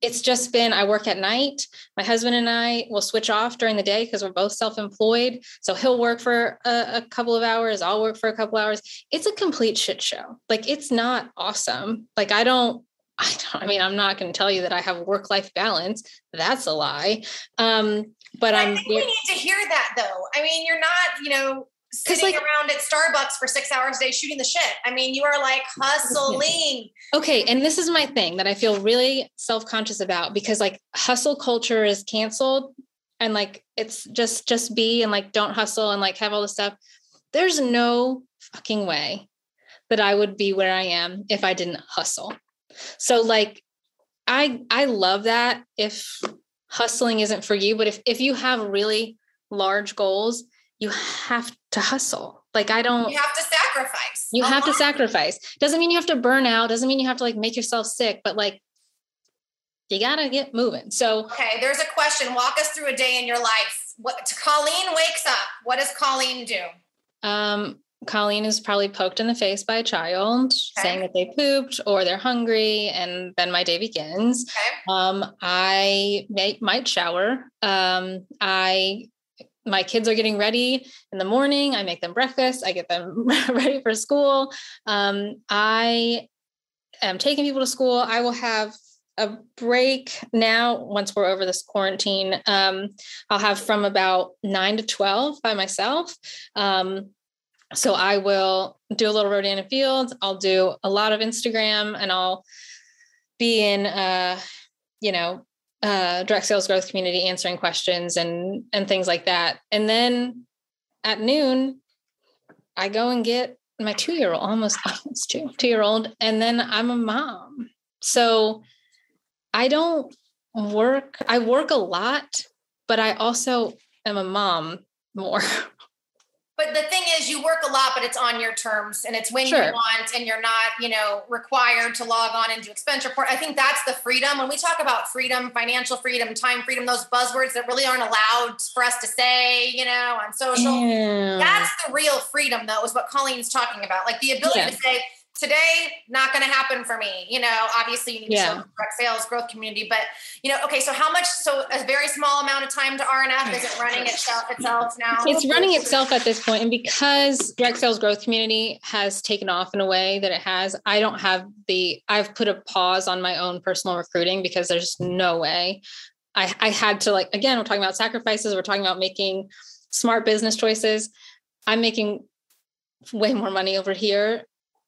it's just been I work at night. My husband and I will switch off during the day because we're both self-employed. So he'll work for a, a, couple of hours, I'll work for a couple hours. It's a complete shit show. Like it's not awesome. Like I don't <laughs> I don't I mean I'm not going to tell you that I have work-life balance. That's a lie. Um but I I'm think we need to hear that though. I mean, you're not, you know, sitting like, around at Starbucks for six hours a day shooting the shit. I mean, you are like hustling. Okay. And this is my thing that I feel really self conscious about because like hustle culture is canceled and like it's just, just be and like don't hustle and like have all this stuff. There's no fucking way that I would be where I am if I didn't hustle. So like, I, I love that if hustling isn't for you, but if, if you have really large goals, you have to hustle. Like I don't You have to sacrifice. You have lot. to sacrifice. Doesn't mean you have to burn out, doesn't mean you have to like make yourself sick, but like you got to get moving. So Okay, there's a question. Walk us through a day in your life. What Colleen wakes up. What does Colleen do? Um Colleen is probably poked in the face by a child okay. saying that they pooped or they're hungry, and then my day begins. Okay. Um, I may, might shower. Um, I my kids are getting ready in the morning. I make them breakfast. I get them <laughs> ready for school. Um, I am taking people to school. I will have a break now once we're over this quarantine. Um, I'll have from about nine to 12 by myself. Um, so I will do a little Rodan and Fields. I'll do a lot of Instagram and I'll be in, uh, you know, uh, direct sales growth community answering questions and and things like that. And then at noon, I go and get my two year old, almost <laughs> almost two two year old, and then I'm a mom. So I don't work. I work a lot, but I also am a mom more. <laughs> But the thing is, you work a lot, but it's on your terms and it's when Sure. you want, and you're not, you know, required to log on and do expense report. I think that's the freedom. When we talk about freedom, financial freedom, time freedom, those buzzwords that really aren't allowed for us to say, you know, on social. Yeah. That's the real freedom, though, is what Colleen's talking about. Like the ability Yeah. to say, today, not going to happen for me. You know, obviously you need Yeah. to show direct sales growth community, but you know, okay, so how much? So a very small amount of time to RNF is it running itself itself now? it's running itself at this point and because direct sales growth community has taken off in a way that it has i don't have the i've put a pause on my own personal recruiting because there's no way i i had to like again we're talking about sacrifices we're talking about making smart business choices i'm making way more money over here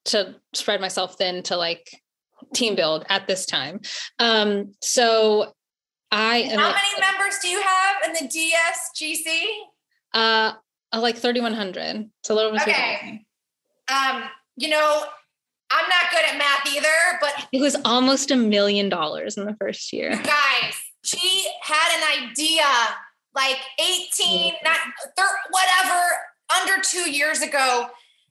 to spread myself thin to like team build at this time um so i am How many members do you have in the DSGC? uh uh, like 3100 it's a little bit Okay. Um, you know, I'm not good at math either, but It was almost a million dollars in the first year. guys, she had an idea like 18, not thir- whatever, under two years ago.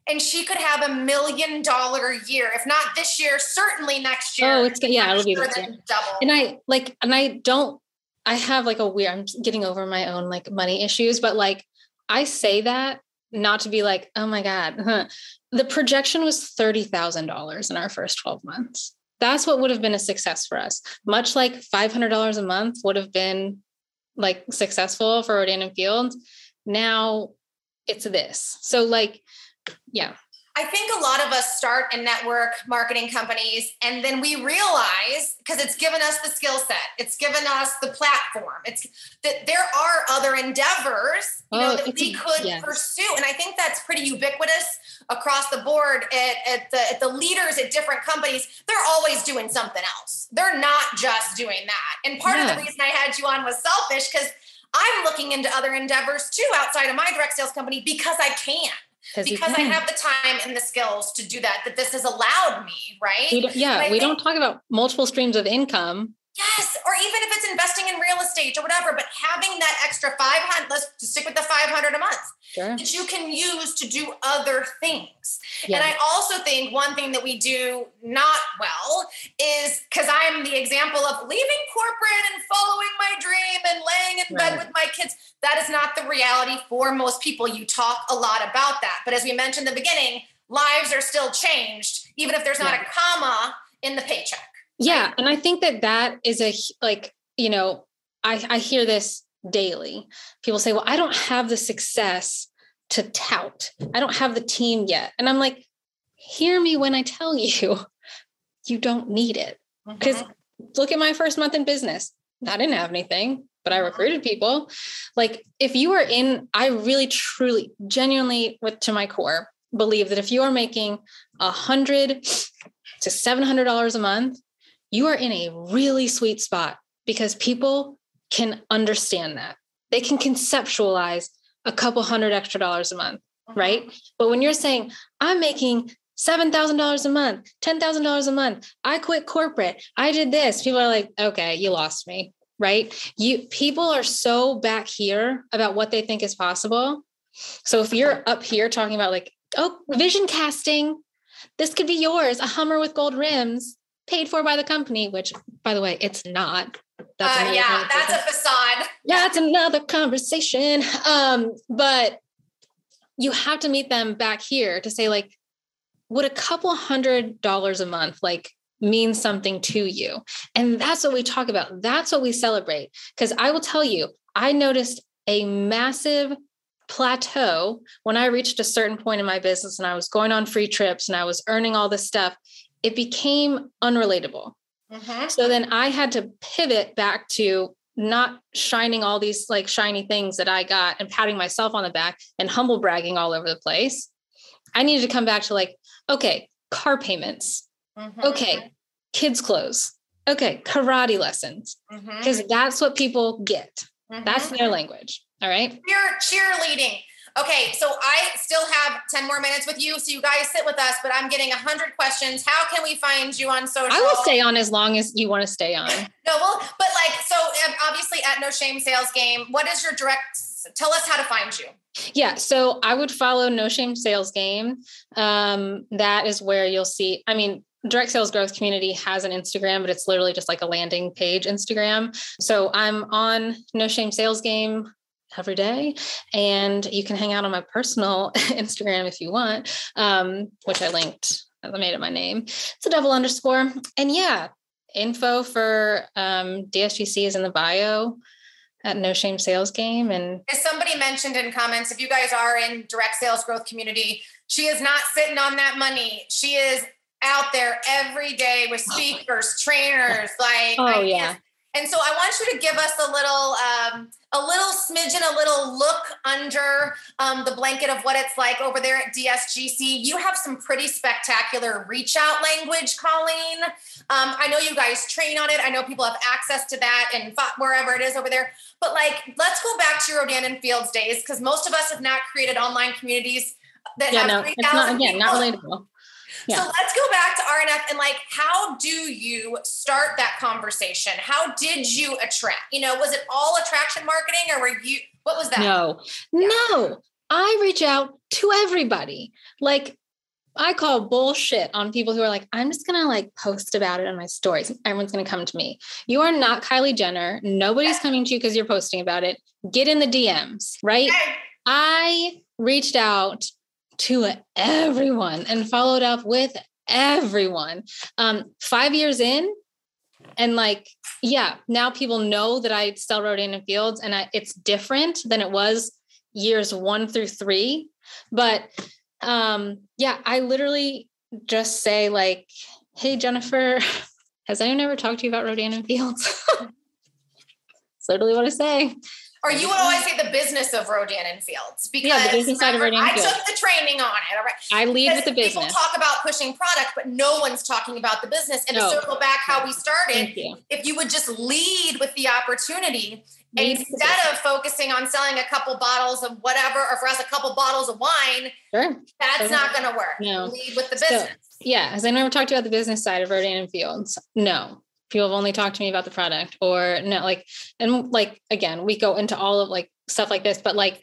And she could have a million dollar year, if not this year, certainly next year. Oh, it's yeah, I'm it'll be sure year. double. And I like, and I don't. I have like a weird. I'm getting over my own like money issues, but like I say that not to be like, oh my god. huh. The projection was thirty thousand dollars in our first twelve months. That's what would have been a success for us. Much like five hundred dollars a month would have been like successful for Rodan and Fields. Now it's this. So like, yeah, I think a lot of us start in network marketing companies and then we realize because it's given us the skill set, it's given us the platform. It's that there are other endeavors, you oh, know, Oh, that we could yes. pursue. And I think that's pretty ubiquitous across the board at, at the at the leaders at different companies. They're always doing something else. They're not just doing that. And part of the reason I had you on was selfish because I'm looking into other endeavors too outside of my direct sales company because I can because I have the time and the skills to do that, that this has allowed me, right? We yeah, we think- don't talk about multiple streams of income. Yes, or even if it's investing in real estate or whatever, but having that extra 500, let's stick with the 500 a month Sure. that you can use to do other things. Yeah. And I also think one thing that we do not well is because I'm the example of leaving corporate and following my dream and laying in bed with my kids. That is not the reality for most people. You talk a lot about that. But as we mentioned in the beginning, lives are still changed, even if there's not Yeah. a comma in the paycheck. Yeah, and I think that that is a like you know I I hear this daily. People say, "Well, I don't have the success to tout. I don't have the team yet," and I'm like, "Hear me when I tell you, <laughs> you don't need it." Mm-hmm. Because look at my first month in business. I didn't have anything, but I mm-hmm. recruited people. Like if you are in, I really, truly, genuinely, with to my core, believe that if you are making a hundred to seven hundred dollars a month, you are in a really sweet spot because people can understand that. They can conceptualize a couple hundred extra dollars a month uh-huh. right? But when you're saying, I'm making $7,000 a month, $10,000 a month, I quit corporate, I did this, people are like, okay, you lost me, right? You people are so back here about what they think is possible. So if you're up here talking about like, oh, vision casting, this could be yours, a Hummer with gold rims, paid for by the company, which by the way, it's not. Uh, yeah, that's a facade. that's another conversation. Um but you have to meet them back here to say like would a couple hundred dollars a month like mean something to you? And that's what we talk about. That's what we celebrate. Because i will tell you i noticed a massive plateau when i reached a certain point in my business and i was going on free trips and i was earning all this stuff it became unrelatable Mhm. so then I had to pivot back to not shining all these like shiny things that I got and patting myself on the back and humble bragging all over the place. I needed to come back to like, okay, car payments. Mhm. Okay, kids' clothes. Okay, karate lessons. Because that's what people get. That's Mhm. their language. All right. cheer cheerleading. Okay, so I still have 10 more minutes with you. So you guys sit with us, but I'm getting 100 questions. How can we find you on social? I will stay on as long as you want to stay on. No, well, but like, so um, obviously at No Shame Sales Game, what is your direct tell us how to find you. Yeah, so I would follow No Shame Sales Game. Um, that is where you'll see. I mean, direct sales growth community has an Instagram, but it's literally just like a landing page Instagram. So I'm on No Shame Sales Game every day and you can hang out on my personal <laughs> instagram if you want um, which i linked i made it my name. It's a double underscore. And yeah info for um, dsgc is in the bio at no shame sales game and as somebody mentioned in comments if you guys are in direct sales growth community she is not sitting on that money. She is out there every day with speakers trainers like oh yeah and so I want you to give us a little, um, a little smidgen, a little look under um, the blanket of what it's like over there at DSGC. You have some pretty spectacular reach out language, Colleen. Um, I know you guys train on it. I know people have access to that and wherever it is over there. But like, let's go back to your Rodan and Fields days because most of us have not created online communities that yeah, have no, 3,000 it's not again people. not relatable. Yeah. So let's go back to RNF and like, how do you start that conversation? How did you attract? You know, was it all attraction marketing or were you, what was that? No, no. I reach out to everybody. Like, I call bullshit on people who are like, I'm just gonna like post about it on my stories. Everyone's gonna come to me. You are not Kylie Jenner. Nobody's coming to you because you're posting about it. Get in the DMs, right? I reached out to everyone and followed up with everyone. Um, five years in, and like, yeah, now people know that I sell Rodan and Fields, and I, it's different than it was years one through three. But um, yeah, I literally just say like, "Hey, Jennifer, <laughs> has anyone ever talked to you about Rodan and Fields?" <laughs> That's literally what I say. Or you would always say the business of Rodan and Fields because Yeah, the business side of Rodan and I Fields. took the training on it. All right. I lead with the business. People talk about pushing product, but no one's talking about the business. And No. to circle back how we started, you. if you would just lead with the opportunity Lead instead of focusing on selling a couple bottles of whatever, or for us, a couple bottles of wine, Sure. that's Doesn't- going to work. No. Lead with the So- business. Yeah. Has anyone ever talked about the business side of Rodan and Fields? No. People have only talked to me about the product or no, like, and like, again, we go into all of like stuff like this, but like,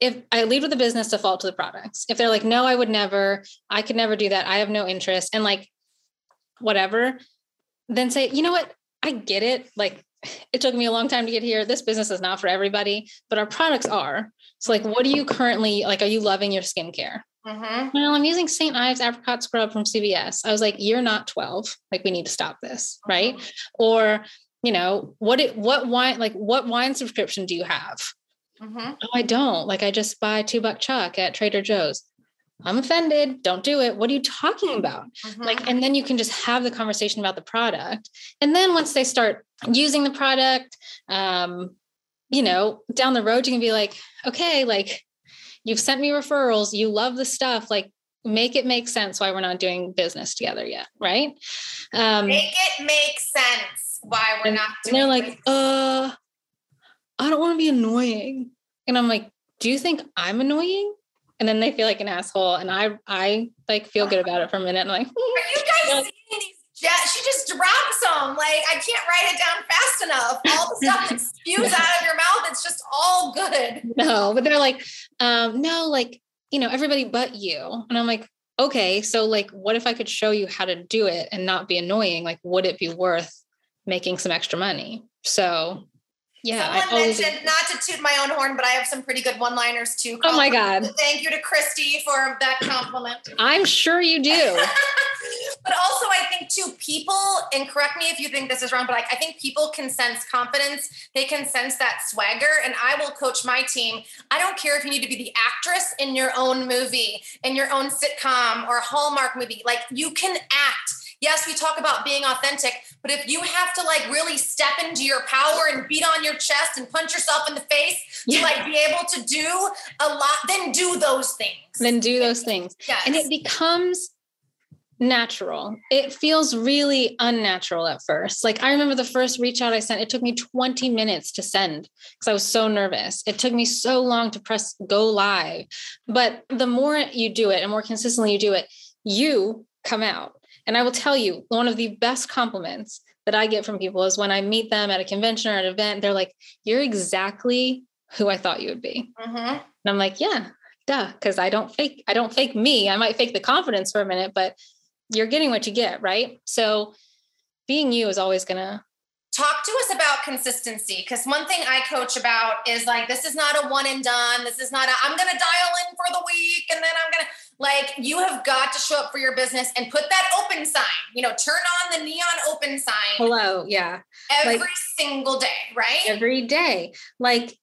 if I lead with the business default to the products, if they're like, no, I would never, I could never do that. I have no interest and like, whatever, then say, you know what? I get it. Like, it took me a long time to get here. This business is not for everybody, but our products are. So, like, what do you currently like? Are you loving your skincare? Mhm. well, I'm using St. Ives apricot scrub from CVS. I was like, you're not 12. Like, we need to stop this, right? Or, you know, what it, what wine, like, what wine subscription do you have? Mhm. Oh, I don't. Like, I just buy two buck chuck at Trader Joe's. I'm offended. Don't do it. What are you talking about? Mhm. Like, and then you can just have the conversation about the product. And then once they start using the product, um, you know, down the road, you can be like, okay, like you've sent me referrals, you love the stuff, like make it make sense why we're not doing business together yet. Right. Um, Make it make sense why we're not and they're like, business. uh, I don't want to be annoying. And I'm like, do you think I'm annoying? And then they feel like an asshole. And I, I like feel good about it for a minute. And I'm like, Are you <laughs> guys seeing these? Ja- she just drops them. Like I can't write it down fast enough. All the stuff that <laughs> spews out of your mouth, it's just all good. no, but they're like, um, no, like, you know, everybody but you. And I'm like, okay, so like, what if I could show you how to do it and not be annoying? Like, would it be worth making some extra money? So yeah, I Someone always, mentioned not to toot my own horn, but I have some pretty good one-liners too. oh my God, Thank you to Christy for that compliment. I'm sure you do. <laughs> but also, I think too, people, and correct me if you think this is wrong, but like I think people can sense confidence. They can sense that swagger. And I will coach my team. I don't care if you need to be the actress in your own movie, in your own sitcom or Hallmark movie. Like you can act. Yes, we talk about being authentic, but if you have to like really step into your power and beat on your chest and punch yourself in the face to like be able to do a lot, then do those things. then do those things. yes. and it becomes natural. It feels really unnatural at first. Like I remember the first reach out I sent, it took me 20 minutes to send because I was so nervous. It took me so long to press go live. But the more you do it and more consistently you do it, you come out. And I will tell you, one of the best compliments that I get from people is when I meet them at a convention or an event, they're like, you're exactly who I thought you would be. Mm-hmm. And I'm like, yeah, duh, because I don't fake, I don't fake me. I might fake the confidence for a minute, but you're getting what you get, right? So being you is always gonna talk to us about consistency because one thing i coach about is like this is not a one and done. This is not a i'm gonna dial in for the week and then i'm gonna like you have got to show up for your business and put that open sign you know turn on the neon open sign hello yeah. Every like, single day right? Every day. Like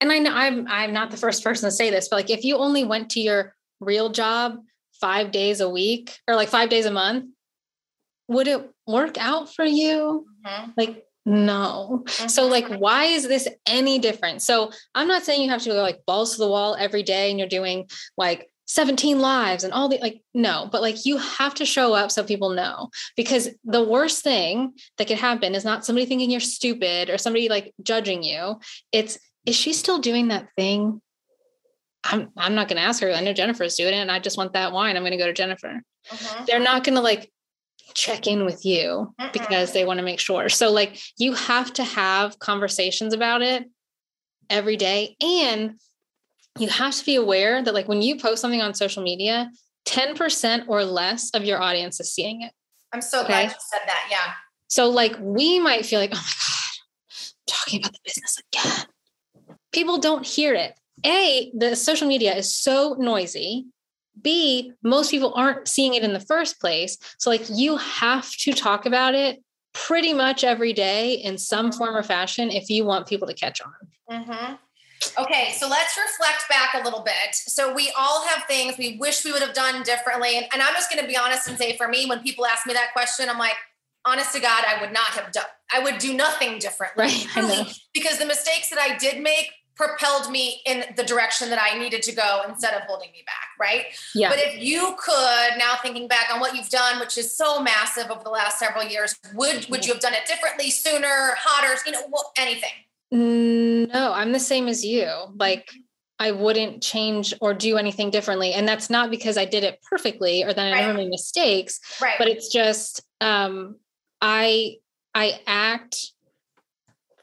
and i know i'm i'm not the first person to say this but like if you only went to your real job five days a week or like five days a month would it work out for you? Mm-hmm. like no. Mm-hmm. So like why is this any different? So I'm not saying you have to go like balls to the wall every day and you're doing like 17 lives and all the like no, but like you have to show up so people know because the worst thing that could happen is not somebody thinking you're stupid or somebody like judging you. It's is she still doing that thing? I'm I'm not going to ask her. I know Jennifer's doing it and I just want that wine. I'm going to go to Jennifer. Mm-hmm. They're not going to like check in with you Mm-mm. because they want to make sure. So like you have to have conversations about it every day and you have to be aware that like when you post something on social media, 10% or less of your audience is seeing it. I'm so okay? glad you said that. Yeah. So like we might feel like, oh my God, I'm talking about the business again. People don't hear it. A, the social media is so noisy B, most people aren't seeing it in the first place. So, like, you have to talk about it pretty much every day in some form or fashion if you want people to catch on. Mm-hmm. Okay, so let's reflect back a little bit. So, we all have things we wish we would have done differently. And, and I'm just going to be honest and say, for me, when people ask me that question, I'm like, honest to God, I would not have done, I would do nothing differently. Right. because the mistakes that I did make propelled me in the direction that I needed to go instead of holding me back, right? Yeah. But if you could now thinking back on what you've done, which is so massive over the last several years, would would you have done it differently, sooner, hotter, you know, anything? No, I'm the same as you. Like I wouldn't change or do anything differently. And that's not because I did it perfectly or that I right. never made mistakes. Right. But it's just um I I act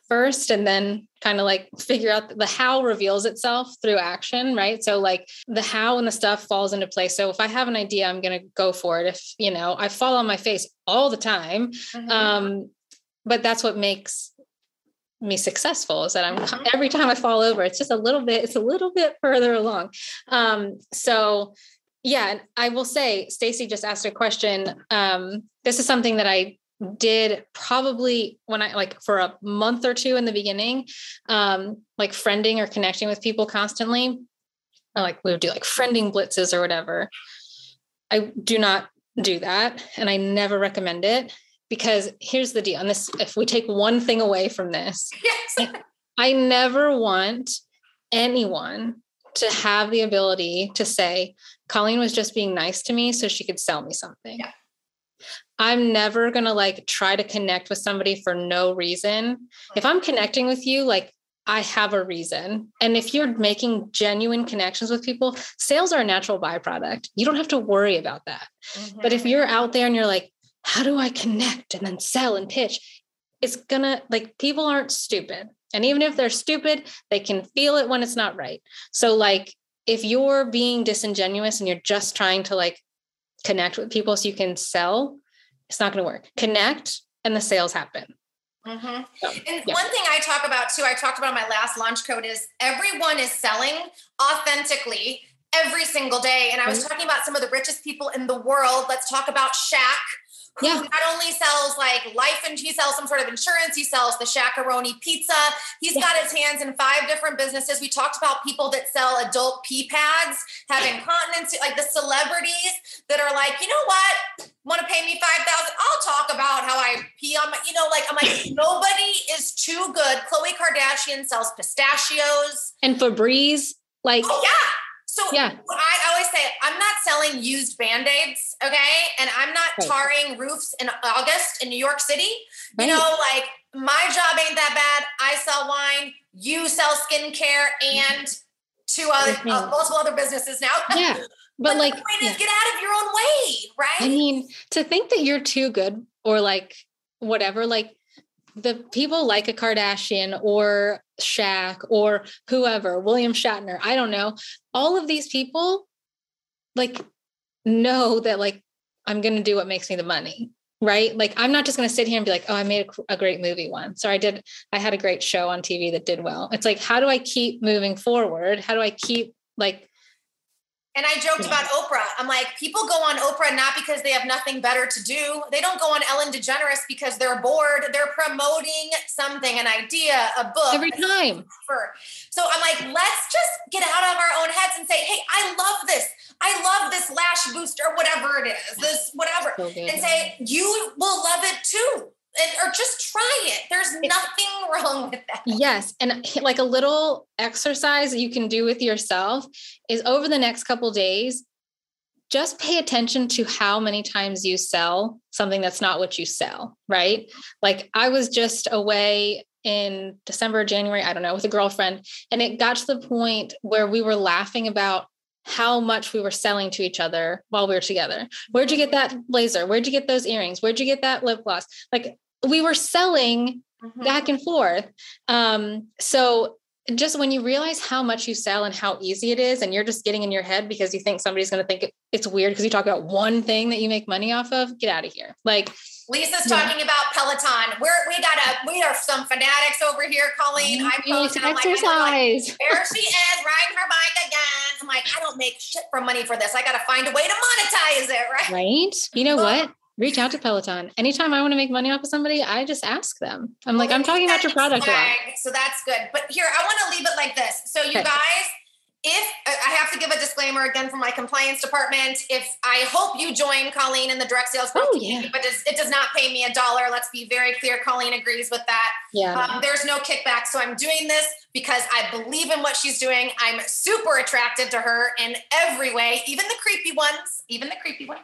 first and then kind of like figure out the how reveals itself through action right so like the how and the stuff falls into place so if i have an idea i'm going to go for it if you know i fall on my face all the time mm-hmm. um but that's what makes me successful is that i'm mm-hmm. every time i fall over it's just a little bit it's a little bit further along um so yeah and i will say stacy just asked a question um this is something that i did probably when I like for a month or two in the beginning, um, like friending or connecting with people constantly. I Like we would do like friending blitzes or whatever. I do not do that and I never recommend it because here's the deal. And this, if we take one thing away from this, <laughs> yes. I never want anyone to have the ability to say, Colleen was just being nice to me so she could sell me something. Yeah. I'm never going to like try to connect with somebody for no reason. If I'm connecting with you, like I have a reason. And if you're making genuine connections with people, sales are a natural byproduct. You don't have to worry about that. Mm-hmm. But if you're out there and you're like, how do I connect and then sell and pitch? It's gonna like people aren't stupid. And even if they're stupid, they can feel it when it's not right. So, like, if you're being disingenuous and you're just trying to like connect with people so you can sell, it's not going to work. Connect and the sales happen. Mm-hmm. So, and yeah. one thing I talk about too, I talked about my last launch code is everyone is selling authentically every single day. And I was mm-hmm. talking about some of the richest people in the world. Let's talk about Shaq who yeah. not only sells like life and he sells some sort of insurance, he sells the Shaq-a-Roni pizza. He's yeah. got his hands in five different businesses. We talked about people that sell adult pee pads, having continence, like the celebrities that are like, you know what? Want to pay me 5000 I'll talk about how I pee on my, you know, like I'm like, <clears throat> nobody is too good. Khloe Kardashian sells pistachios. And Febreze, like oh, yeah so yeah. I always say I'm not selling used band-aids, okay? And I'm not right. tarring roofs in August in New York City. Right. You know, like my job ain't that bad. I sell wine, you sell skincare and two other uh, multiple other businesses now. <laughs> Yeah. But, but like the point yeah. is get out of your own way, right? I mean, to think that you're too good or like whatever, like the people like a Kardashian or Shaq or whoever, William Shatner, I don't know. All of these people like know that like I'm going to do what makes me the money. Right. Like I'm not just going to sit here and be like, oh, I made a, a great movie once, or I did, I had a great show on TV that did well. It's like, how do I keep moving forward? How do I keep like and I joked about Oprah. I'm like, people go on Oprah not because they have nothing better to do. They don't go on Ellen DeGeneres because they're bored. They're promoting something, an idea, a book. Every time. So I'm like, let's just get out of our own heads and say, hey, I love this. I love this lash booster, whatever it is, this whatever. So and say, you will love it too or just try it. There's nothing wrong with that. Yes, and like a little exercise you can do with yourself is over the next couple days just pay attention to how many times you sell something that's not what you sell, right? Like I was just away in December, January, I don't know, with a girlfriend, and it got to the point where we were laughing about how much we were selling to each other while we were together. Where'd you get that blazer? Where'd you get those earrings? Where'd you get that lip gloss? Like we were selling mm-hmm. back and forth. Um, so just when you realize how much you sell and how easy it is, and you're just getting in your head because you think somebody's going to think it's weird because you talk about one thing that you make money off of, get out of here. Like Lisa's talking about Peloton. We're we got a we are some fanatics over here, Colleen. I post and I'm like, like, <laughs> there she is riding her bike again. I'm like, I don't make shit for money for this. I got to find a way to monetize it, right? Right. You know what? Reach out to Peloton. Anytime I want to make money off of somebody, I just ask them. I'm well, like, I'm talking about your product. So that's good. But here, I want to leave it like this. So you okay. guys, if I have to give a disclaimer again from my compliance department, if I hope you join Colleen in the direct sales, oh, yeah. but it does not pay me a dollar. Let's be very clear. Colleen agrees with that. Yeah. Um, there's no kickback. So I'm doing this because I believe in what she's doing. I'm super attracted to her in every way, even the creepy ones, even the creepy ones.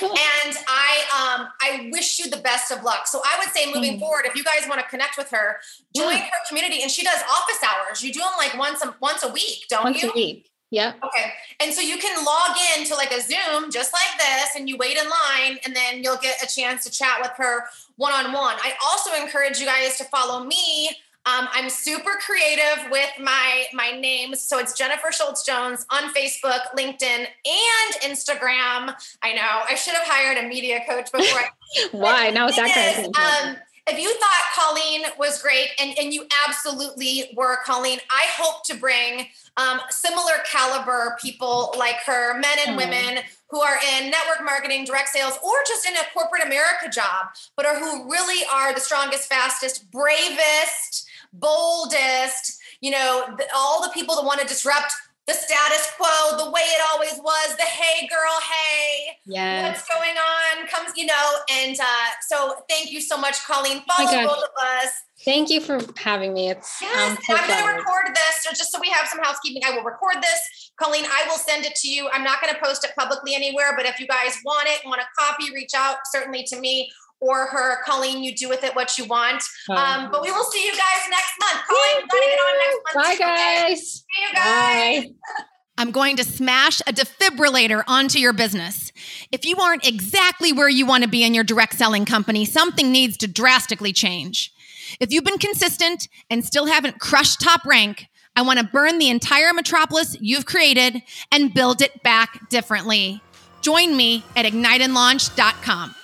and I um I wish you the best of luck. So I would say moving mm. forward, if you guys want to connect with her, join yeah. her community. And she does office hours. You do them like once a once a week, don't once you? Once a week. Yeah. Okay. And so you can log in to like a Zoom just like this and you wait in line and then you'll get a chance to chat with her one on one. I also encourage you guys to follow me um, I'm super creative with my my names, so it's Jennifer Schultz Jones on Facebook, LinkedIn, and Instagram. I know I should have hired a media coach before. I, <laughs> Why now? That kind of um, if you thought Colleen was great, and, and you absolutely were, Colleen, I hope to bring um, similar caliber people like her, men and women who are in network marketing, direct sales, or just in a corporate America job, but are who really are the strongest, fastest, bravest, boldest, you know, the, all the people that want to disrupt the status quo, the way it always was, the hey girl, hey, yes. what's going on comes, you know, and uh, so thank you so much, Colleen. Follow oh both of us. Thank you for having me. It's yes, so I'm going to record this, so just so we have some housekeeping. I will record this, Colleen. I will send it to you. I'm not going to post it publicly anywhere, but if you guys want it, want a copy, reach out certainly to me or her, Colleen, you do with it what you want. Um, but we will see you guys next month. Colleen, we to get on next month. Bye, guys. See you guys. Bye. <laughs> I'm going to smash a defibrillator onto your business. If you aren't exactly where you want to be in your direct selling company, something needs to drastically change. If you've been consistent and still haven't crushed top rank, I want to burn the entire metropolis you've created and build it back differently. Join me at igniteandlaunch.com.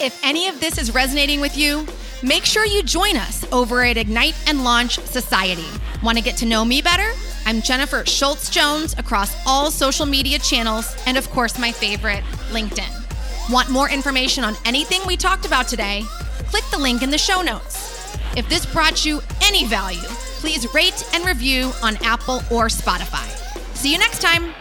If any of this is resonating with you, make sure you join us over at Ignite and Launch Society. Want to get to know me better? I'm Jennifer Schultz Jones across all social media channels and, of course, my favorite, LinkedIn. Want more information on anything we talked about today? Click the link in the show notes. If this brought you any value, please rate and review on Apple or Spotify. See you next time.